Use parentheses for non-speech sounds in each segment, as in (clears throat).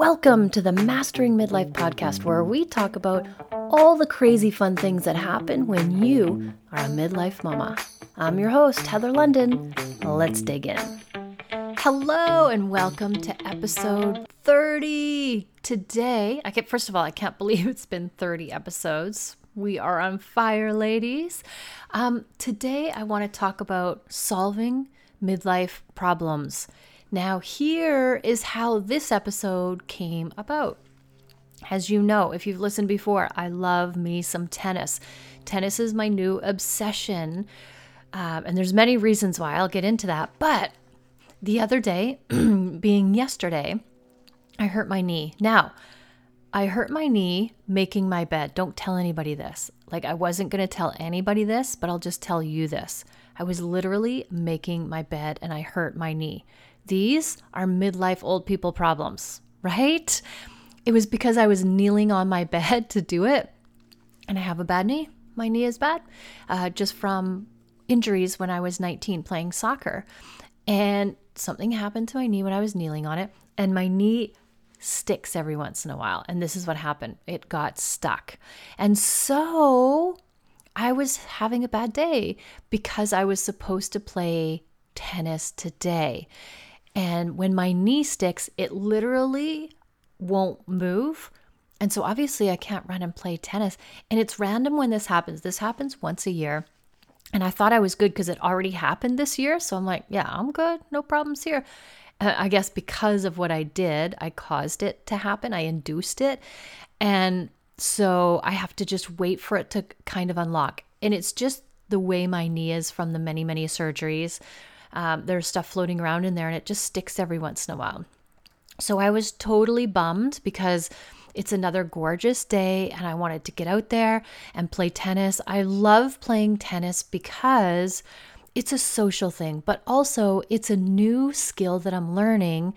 Welcome to the Mastering Midlife podcast, where we talk about all the crazy fun things that happen when you are a midlife mama. I'm your host, Heather London. Let's dig in. Hello, and welcome to episode 30. Today, I can't. first of all, I can't (laughs) believe it's been 30 episodes. We are on fire, ladies. Um, today, I want to talk about solving midlife problems. Now, here is how this episode came about. As you know, if you've listened before, I love me some tennis. Tennis is my new obsession, um, and there's many reasons why. I'll get into that. But the other day, (clears throat) being yesterday, I hurt my knee. Now, I hurt my knee making my bed. Don't tell anybody this. Like, I wasn't going to tell anybody this, but I'll just tell you this. I was literally making my bed and I hurt my knee. These are midlife old people problems, right? It was because I was kneeling on my (laughs) bed to do it, and I have a bad knee. My knee is bad, uh, just from injuries when I was 19 playing soccer. And something happened to my knee when I was kneeling on it, and my knee sticks every once in a while. And this is what happened it got stuck. And so I was having a bad day because I was supposed to play tennis today. And when my knee sticks, it literally won't move. And so obviously I can't run and play tennis. And it's random when this happens. This happens once a year. And I thought I was good because it already happened this year. So I'm like, yeah, I'm good. No problems here. Uh, I guess because of what I did, I caused it to happen. I induced it. And so I have to just wait for it to kind of unlock. And it's just the way my knee is from the many, many surgeries um, there's stuff floating around in there and it just sticks every once in a while. So I was totally bummed because it's another gorgeous day and I wanted to get out there and play tennis. I love playing tennis because it's a social thing, but also it's a new skill that I'm learning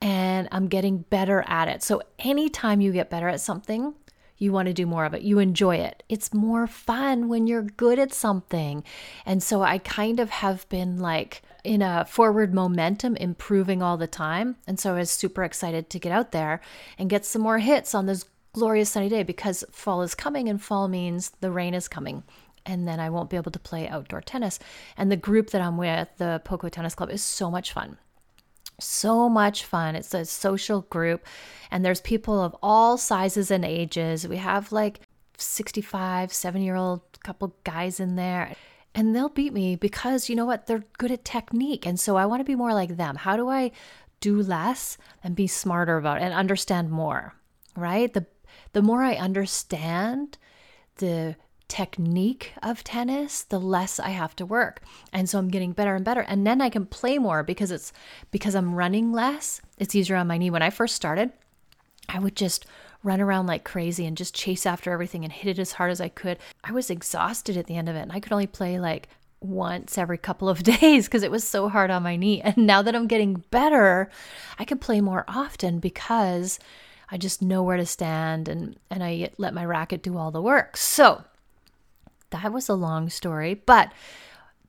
and I'm getting better at it. So anytime you get better at something, you want to do more of it. You enjoy it. It's more fun when you're good at something. And so I kind of have been like in a forward momentum, improving all the time. And so I was super excited to get out there and get some more hits on this glorious sunny day because fall is coming and fall means the rain is coming and then I won't be able to play outdoor tennis. And the group that I'm with, the Poco Tennis Club, is so much fun so much fun. It's a social group, and there's people of all sizes and ages. We have like 65, seven year old couple guys in there, and they'll beat me because you know what? They're good at technique. And so I want to be more like them. How do I do less and be smarter about it and understand more? Right? The the more I understand the technique of tennis, the less I have to work. And so I'm getting better and better. And then I can play more because it's because I'm running less. It's easier on my knee. When I first started, I would just run around like crazy and just chase after everything and hit it as hard as I could. I was exhausted at the end of it. And I could only play like once every couple of (laughs) days because it was so hard on my knee. And now that I'm getting better, I can play more often because I just know where to stand and and I let my racket do all the work. So, that was a long story, but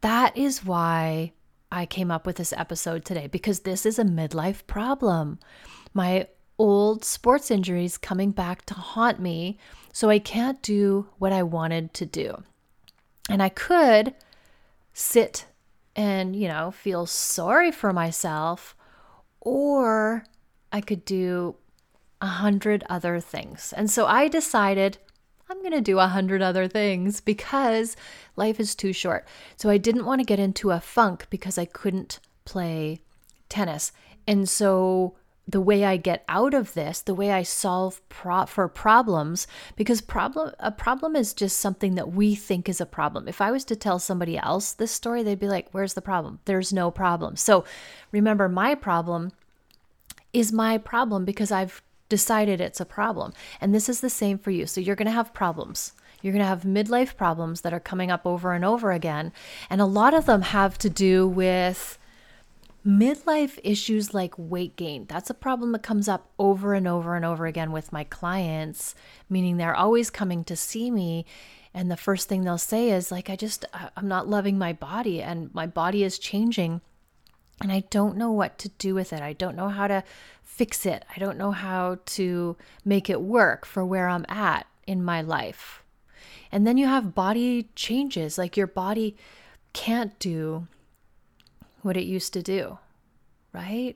that is why I came up with this episode today because this is a midlife problem. My old sports injuries coming back to haunt me, so I can't do what I wanted to do. And I could sit and, you know, feel sorry for myself, or I could do a hundred other things. And so I decided I'm going to do a hundred other things because life is too short. So I didn't want to get into a funk because I couldn't play tennis. And so the way I get out of this, the way I solve pro- for problems, because problem a problem is just something that we think is a problem. If I was to tell somebody else this story, they'd be like, "Where's the problem?" There's no problem. So remember, my problem is my problem because I've decided it's a problem. And this is the same for you. So you're going to have problems. You're going to have midlife problems that are coming up over and over again. And a lot of them have to do with midlife issues like weight gain. That's a problem that comes up over and over and over again with my clients, meaning they're always coming to see me. And the first thing they'll say is, like, I just, I'm not loving my body and my body is changing. And I don't know what to do with it. I don't know how to fix it. I don't know how to make it work for where I'm at in my life. And then you have body changes, like your body can't do what it used to do, right?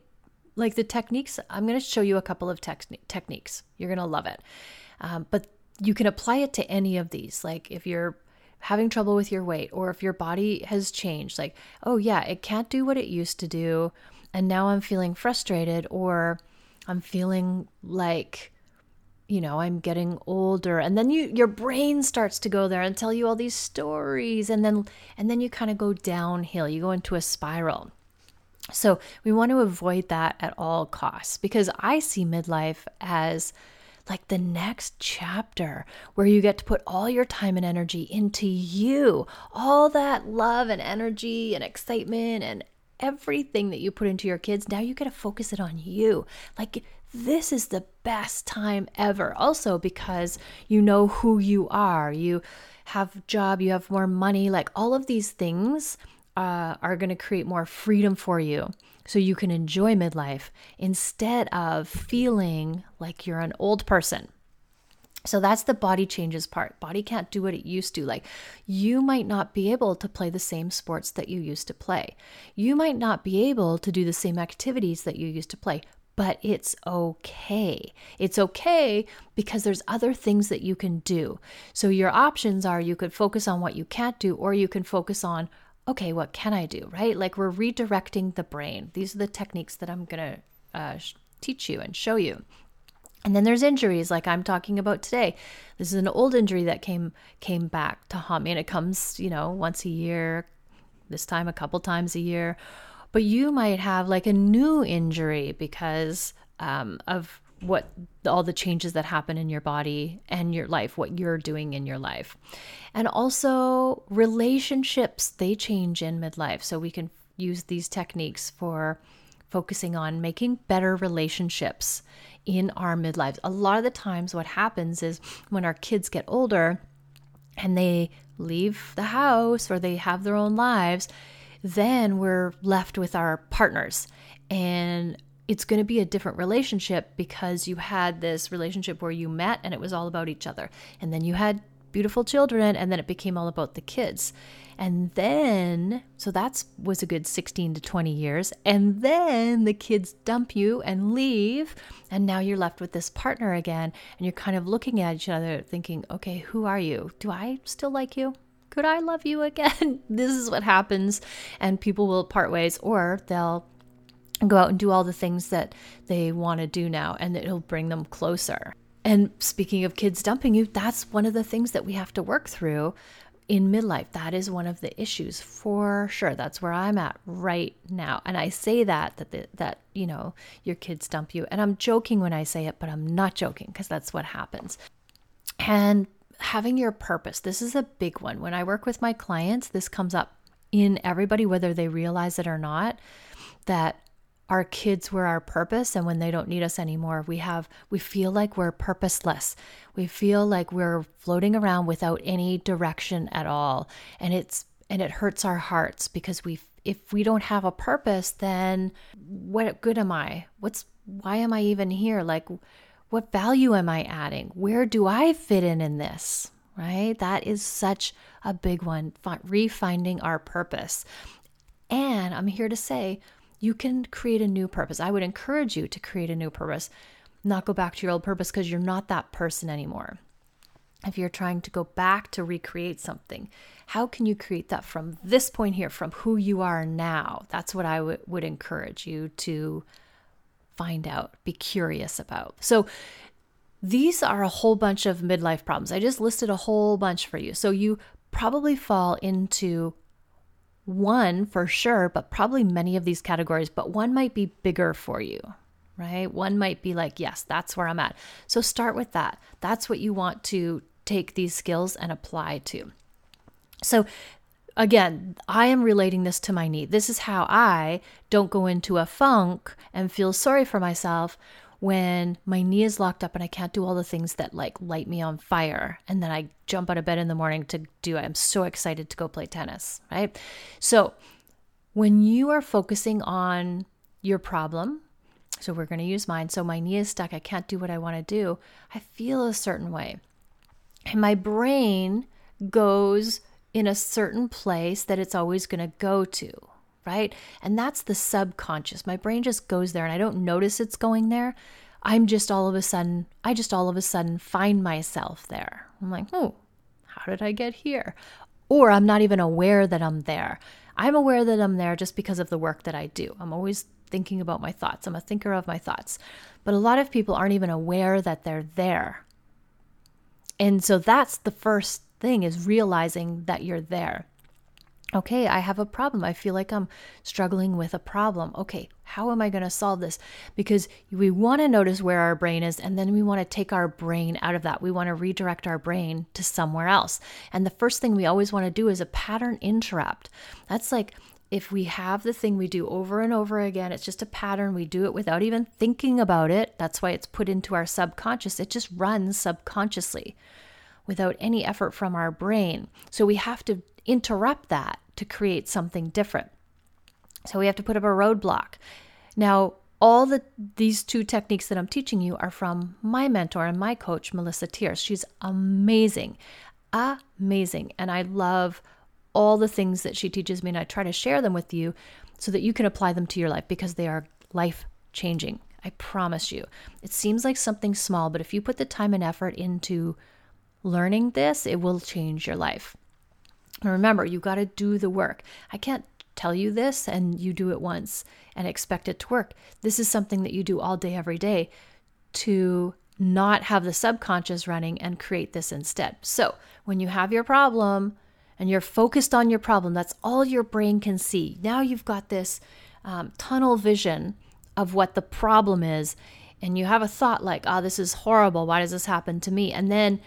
Like the techniques, I'm going to show you a couple of techniques. You're going to love it. Um, but you can apply it to any of these. Like if you're having trouble with your weight or if your body has changed, like, oh, yeah, it can't do what it used to do. And now I'm feeling frustrated or I'm feeling like, you know, I'm getting older. And then you your brain starts to go there and tell you all these stories and then and then you kind of go downhill. You go into a spiral. So, we want to avoid that at all costs because I see midlife as like the next chapter where you get to put all your time and energy into you. All that love and energy and excitement and everything that you put into your kids, now you get to focus it on you. Like this is the best time ever. Also because you know who you are. You have job, you have more money, like all of these things uh, are going to create more freedom for you so you can enjoy midlife instead of feeling like you're an old person. So that's the body changes part. Body can't do what it used to. Like you might not be able to play the same sports that you used to play. You might not be able to do the same activities that you used to play, but it's okay. It's okay because there's other things that you can do. So your options are you could focus on what you can't do or you can focus on okay, what can I do, right? Like we're redirecting the brain. These are the techniques that I'm going to uh, teach you and show you. And then there's injuries like I'm talking about today. This is an old injury that came came back to haunt me and it comes, you know, once a year, this time a couple times a year. But you might have like a new injury because um, of what all the changes that happen in your body and your life, what you're doing in your life. And also relationships, they change in midlife. So we can use these techniques for focusing on making better relationships in our midlives. A lot of the times what happens is when our kids get older and they leave the house or they have their own lives, then we're left with our partners. And it's going to be a different relationship because you had this relationship where you met and it was all about each other. And then you had beautiful children and then it became all about the kids. And then so that's was a good 16 to 20 years and then the kids dump you and leave and now you're left with this partner again and you're kind of looking at each other thinking, "Okay, who are you? Do I still like you?" Could I love you again? (laughs) this is what happens. And people will part ways or they'll go out and do all the things that they want to do now, and it'll bring them closer. And speaking of kids dumping you, that's one of the things that we have to work through in midlife. That is one of the issues for sure. That's where I'm at right now. And I say that that the, that you know your kids dump you, and I'm joking when I say it, but I'm not joking because that's what happens. And having your purpose. This is a big one. When I work with my clients, this comes up in everybody, whether they realize it or not, that our kids were our purpose and when they don't need us anymore we have we feel like we're purposeless. We feel like we're floating around without any direction at all. And it's and it hurts our hearts because we if we don't have a purpose then what good am i? What's why am i even here? Like what value am i adding? Where do i fit in in this? Right? That is such a big one refinding our purpose. And i'm here to say you can create a new purpose. I would encourage you to create a new purpose, not go back to your old purpose because you're not that person anymore. If you're trying to go back to recreate something, how can you create that from this point here, from who you are now? That's what I w- would encourage you to find out, be curious about. So, these are a whole bunch of midlife problems. I just listed a whole bunch for you. So, you probably fall into one for sure, but probably many of these categories, but one might be bigger for you, right? One might be like, yes, that's where I'm at. So start with that. That's what you want to take these skills and apply to. So, again, I am relating this to my knee. This is how I don't go into a funk and feel sorry for myself when my knee is locked up and I can't do all the things that like light me on fire. And then I jump out of bed in the morning to do it. I'm so excited to go play tennis, right? So when you are focusing on your problem, so we're going to use mine. So my knee is stuck. I can't do what I want to do. I feel a certain way. And my brain goes in a certain place that it's always going to go to, right? And that's the subconscious. My brain just goes there and I don't notice it's going there. I'm just all of a sudden, I just all of a sudden find myself there. I'm like, oh, how did I get here? Or I'm not even aware that I'm there. I'm aware that I'm there just because of the work that I do. I'm always thinking about my thoughts. I'm a thinker of my thoughts. But a lot of people aren't even aware that they're there. And so that's the first thing is realizing that you're there. Okay, I have a problem. I feel like I'm struggling with a problem. Okay, how am I going to solve this? Because we want to notice where our brain is, and then we want to take our brain out of that. We want to redirect our brain to somewhere else. And the first thing we always want to do is a pattern interrupt. That's like if we have the thing we do over and over again, it's just a pattern. We do it without even thinking about it. That's why it's put into our subconscious. It just runs subconsciously without any effort from our brain. So we have to interrupt that to create something different. So we have to put up a roadblock. Now, all the these two techniques that I'm teaching you are from my mentor and my coach Melissa Tiers. She's amazing. Amazing. And I love all the things that she teaches me and I try to share them with you so that you can apply them to your life because they are life changing. I promise you. It seems like something small, but if you put the time and effort into learning this, it will change your life. Remember, you've got to do the work. I can't tell you this and you do it once and expect it to work. This is something that you do all day, every day to not have the subconscious running and create this instead. So when you have your problem and you're focused on your problem, that's all your brain can see. Now you've got this um, tunnel vision of what the problem is. And you have a thought like, oh, this is horrible. Why does this happen to me? And then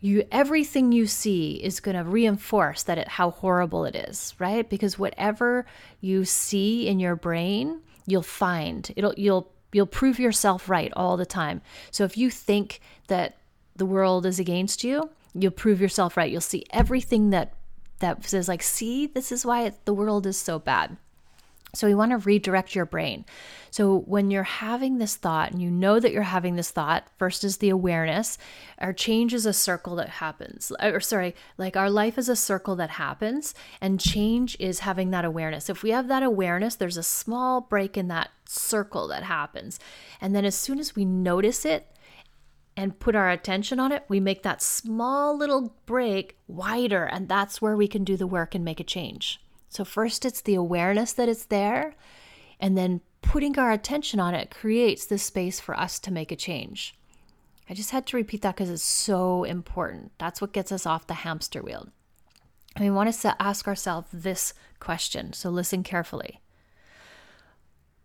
you everything you see is going to reinforce that it how horrible it is right? Because whatever you see in your brain you'll find. It'll you'll you'll prove yourself right all the time. So if you think that the world is against you you'll prove yourself right. You'll see everything that that says like see this is why the world is so bad so, we want to redirect your brain. So, when you're having this thought and you know that you're having this thought, first is the awareness. Our change is a circle that happens, or sorry, like our life is a circle that happens, and change is having that awareness. If we have that awareness, there's a small break in that circle that happens. And then, as soon as we notice it, and put our attention on it, we make that small little break wider, and that's where we can do the work and make a change. So, first, it's the awareness that it's there, and then putting our attention on it creates this space for us to make a change. I just had to repeat that because it's so important. That's what gets us off the hamster wheel. And we want to ask ourselves this question. So, listen carefully.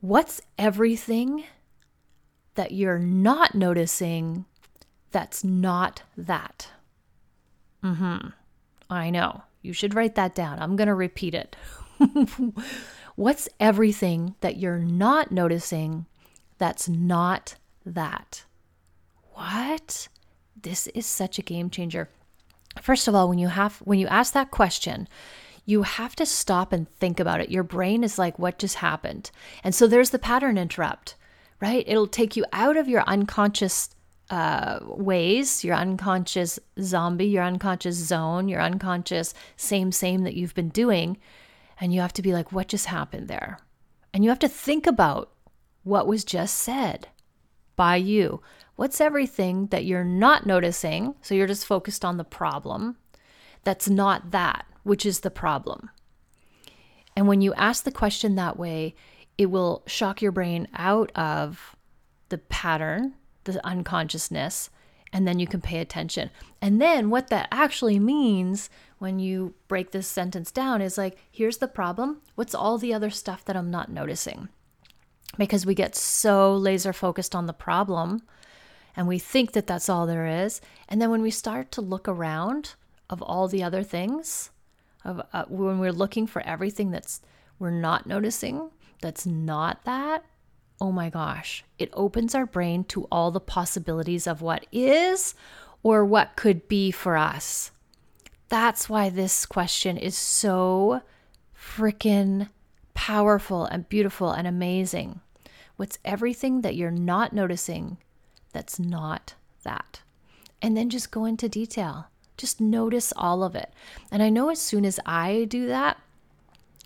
What's everything that you're not noticing that's not that? Mm hmm. I know. You should write that down. I'm going to repeat it. (laughs) What's everything that you're not noticing that's not that? What? This is such a game changer. First of all, when you have when you ask that question, you have to stop and think about it. Your brain is like, what just happened? And so there's the pattern interrupt, right? It'll take you out of your unconscious uh, ways, your unconscious zombie, your unconscious zone, your unconscious same, same that you've been doing. And you have to be like, what just happened there? And you have to think about what was just said by you. What's everything that you're not noticing? So you're just focused on the problem. That's not that, which is the problem. And when you ask the question that way, it will shock your brain out of the pattern the unconsciousness, and then you can pay attention. And then what that actually means when you break this sentence down is like, here's the problem. What's all the other stuff that I'm not noticing? Because we get so laser focused on the problem and we think that that's all there is. And then when we start to look around of all the other things, of uh, when we're looking for everything that's we're not noticing, that's not that, oh my gosh, it opens our brain to all the possibilities of what is or what could be for us. That's why this question is so freaking powerful and beautiful and amazing? What's everything that you're not noticing that's not that? And then just go into detail. Just notice all of it. And I know as soon as I do that,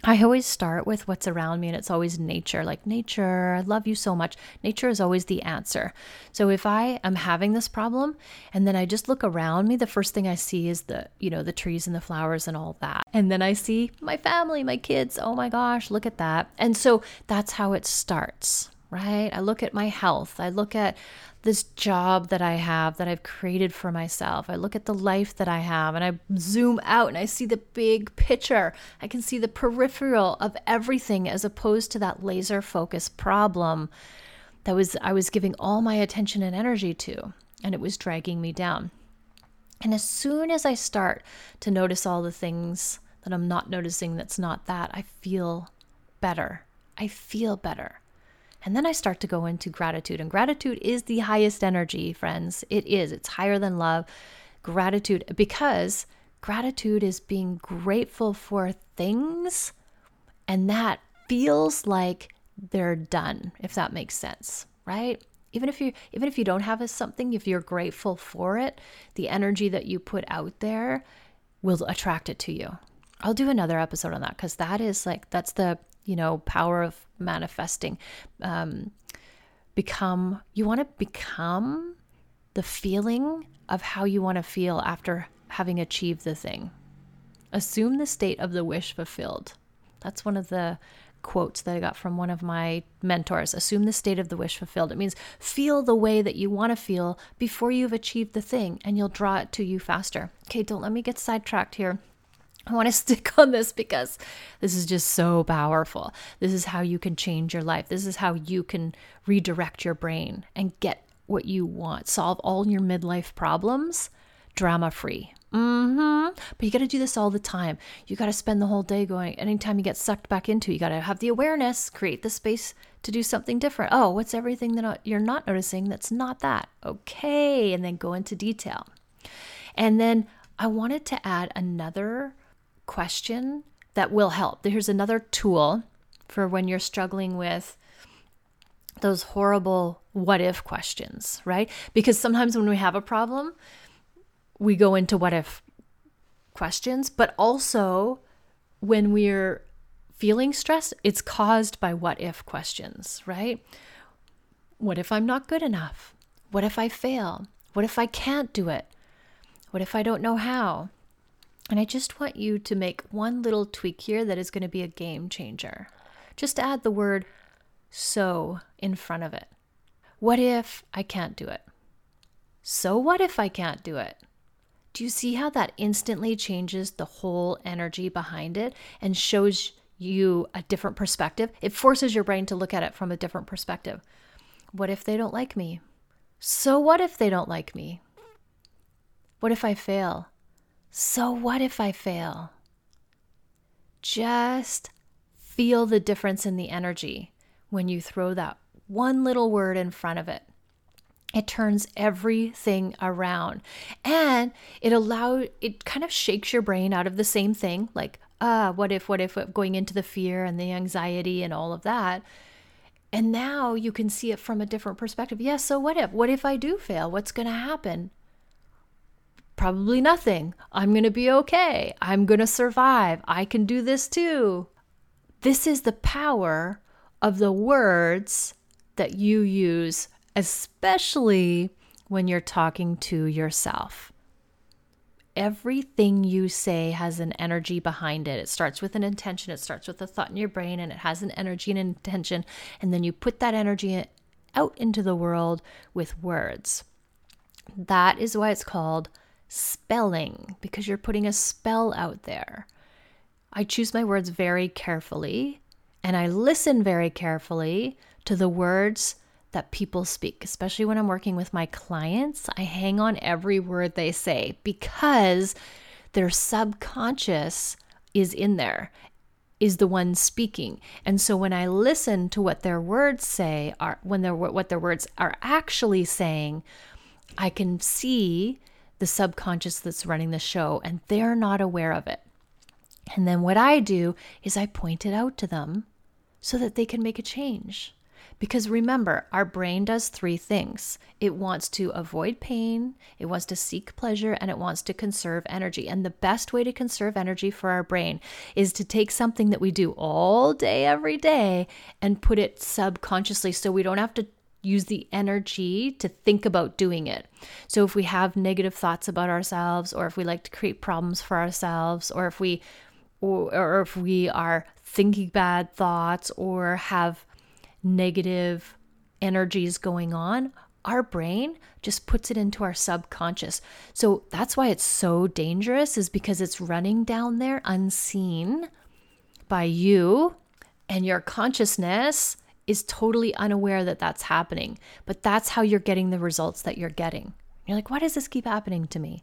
I always start with what's around me, and it's always nature. Like, nature, I love you so much. Nature is always the answer. So, if I am having this problem and then I just look around me, the first thing I see is the, you know, the trees and the flowers and all that. And then I see my family, my kids. Oh my gosh, look at that. And so that's how it starts, right? I look at my health. I look at this job that I have that I've created for myself. I look at the life that I have and I zoom out and I see the big picture. I can see the peripheral of everything as opposed to that laser focused problem that was I was giving all my attention and energy to and it was dragging me down. And as soon as I start to notice all the things that I'm not noticing that's not that, I feel better. I feel better. And then I start to go into gratitude. And gratitude is the highest energy, friends. It is. It's higher than love. Gratitude, because gratitude is being grateful for things. And that feels like they're done, if that makes sense, right? Even if you even if you don't have something, if you're grateful for it, the energy that you put out there will attract it to you. I'll do another episode on that because that is like that's the you know, power of manifesting. Um, become, you want to become the feeling of how you want to feel after having achieved the thing. Assume the state of the wish fulfilled. That's one of the quotes that I got from one of my mentors. Assume the state of the wish fulfilled. It means feel the way that you want to feel before you've achieved the thing, and you'll draw it to you faster. Okay, don't let me get sidetracked here. I want to (laughs) stick on this because this is just so powerful. This is how you can change your life. This is how you can redirect your brain and get what you want, solve all your midlife problems drama free. Mm-hmm. But you got to do this all the time. You got to spend the whole day going, anytime you get sucked back into, you got to have the awareness, create the space to do something different. Oh, what's everything that you're not noticing that's not that? Okay. And then go into detail. And then I wanted to add another question that will help. Here's another tool for when you're struggling with those horrible what if questions, right? Because sometimes when we have a problem, we go into what if questions, but also when we're feeling stressed, it's caused by what if questions, right? What if I'm not good enough? What if I fail? What if I can't do it? What if I don't know how? And I just want you to make one little tweak here that is going to be a game changer. Just add the word so in front of it. What if I can't do it? So what if I can't do it? Do you see how that instantly changes the whole energy behind it and shows you a different perspective? It forces your brain to look at it from a different perspective. What if they don't like me? So what if they don't like me? What if I fail? So, what if I fail? Just feel the difference in the energy when you throw that one little word in front of it. It turns everything around and it allow it kind of shakes your brain out of the same thing like ah what if what if going into the fear and the anxiety and all of that and now you can see it from a different perspective. Yes, yeah, so what if? What if I do fail? What's going to happen? Probably nothing. I'm going to be okay. I'm going to survive. I can do this too. This is the power of the words that you use, especially when you're talking to yourself. Everything you say has an energy behind it. It starts with an intention, it starts with a thought in your brain, and it has an energy and intention. And then you put that energy out into the world with words. That is why it's called spelling because you're putting a spell out there. I choose my words very carefully and I listen very carefully to the words that people speak, especially when I'm working with my clients. I hang on every word they say because their subconscious is in there, is the one speaking. And so when I listen to what their words say, are when their what their words are actually saying, I can see the subconscious that's running the show and they're not aware of it. And then what I do is I point it out to them so that they can make a change. Because remember, our brain does three things it wants to avoid pain, it wants to seek pleasure, and it wants to conserve energy. And the best way to conserve energy for our brain is to take something that we do all day, every day, and put it subconsciously so we don't have to use the energy to think about doing it. So if we have negative thoughts about ourselves or if we like to create problems for ourselves or if we or, or if we are thinking bad thoughts or have negative energies going on, our brain just puts it into our subconscious. So that's why it's so dangerous, is because it's running down there unseen by you, and your consciousness is totally unaware that that's happening. But that's how you're getting the results that you're getting. You're like, why does this keep happening to me?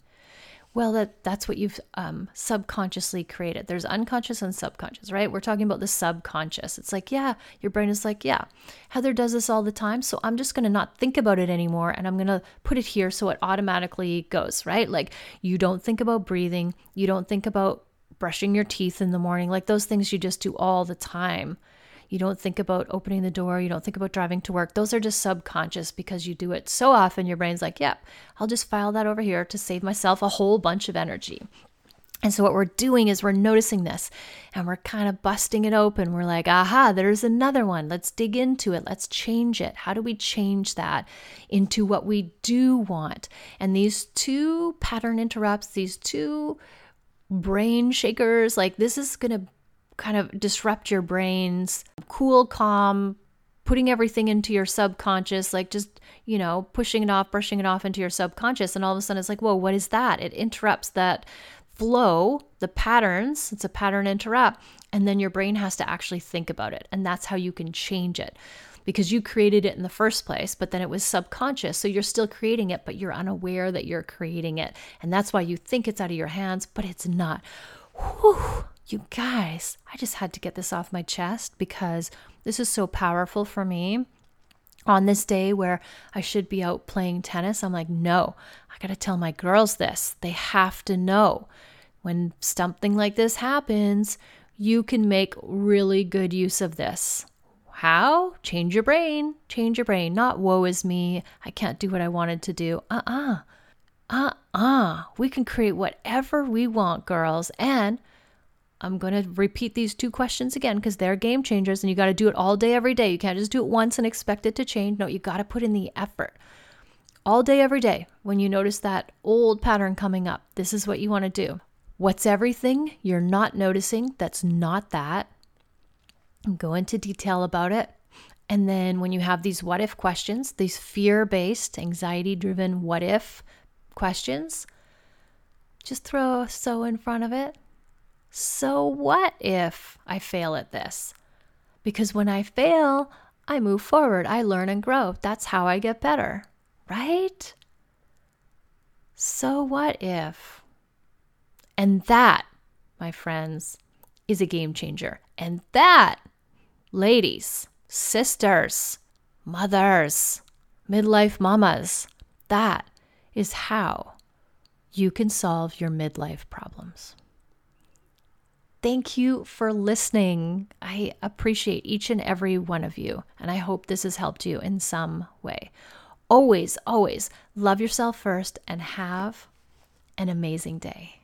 Well, that that's what you've um, subconsciously created. There's unconscious and subconscious, right? We're talking about the subconscious. It's like, yeah, your brain is like, yeah, Heather does this all the time, so I'm just going to not think about it anymore, and I'm going to put it here so it automatically goes, right? Like you don't think about breathing, you don't think about brushing your teeth in the morning, like those things you just do all the time. You don't think about opening the door. You don't think about driving to work. Those are just subconscious because you do it so often. Your brain's like, yep, yeah, I'll just file that over here to save myself a whole bunch of energy. And so, what we're doing is we're noticing this and we're kind of busting it open. We're like, aha, there's another one. Let's dig into it. Let's change it. How do we change that into what we do want? And these two pattern interrupts, these two brain shakers, like this is going to kind of disrupt your brain's cool, calm, putting everything into your subconscious, like just, you know, pushing it off, brushing it off into your subconscious. And all of a sudden it's like, whoa, what is that? It interrupts that flow, the patterns. It's a pattern interrupt. And then your brain has to actually think about it. And that's how you can change it because you created it in the first place, but then it was subconscious. So you're still creating it, but you're unaware that you're creating it. And that's why you think it's out of your hands, but it's not. Whew. You guys, I just had to get this off my chest because this is so powerful for me. On this day where I should be out playing tennis, I'm like, no, I got to tell my girls this. They have to know when something like this happens, you can make really good use of this. How? Change your brain. Change your brain. Not woe is me. I can't do what I wanted to do. Uh uh-uh. uh. Uh uh. We can create whatever we want, girls. And I'm going to repeat these two questions again because they're game changers and you got to do it all day, every day. You can't just do it once and expect it to change. No, you got to put in the effort all day, every day. When you notice that old pattern coming up, this is what you want to do. What's everything you're not noticing that's not that? Go into detail about it. And then when you have these what if questions, these fear based, anxiety driven what if questions, just throw a so in front of it so what if I fail at this? Because when I fail, I move forward, I learn and grow. That's how I get better, right? So what if? And that, my friends, is a game changer. And that, ladies, sisters, mothers, midlife mamas, that is how you can solve your midlife problems. Thank you for listening. I appreciate each and every one of you, and I hope this has helped you in some way. Always, always love yourself first and have an amazing day.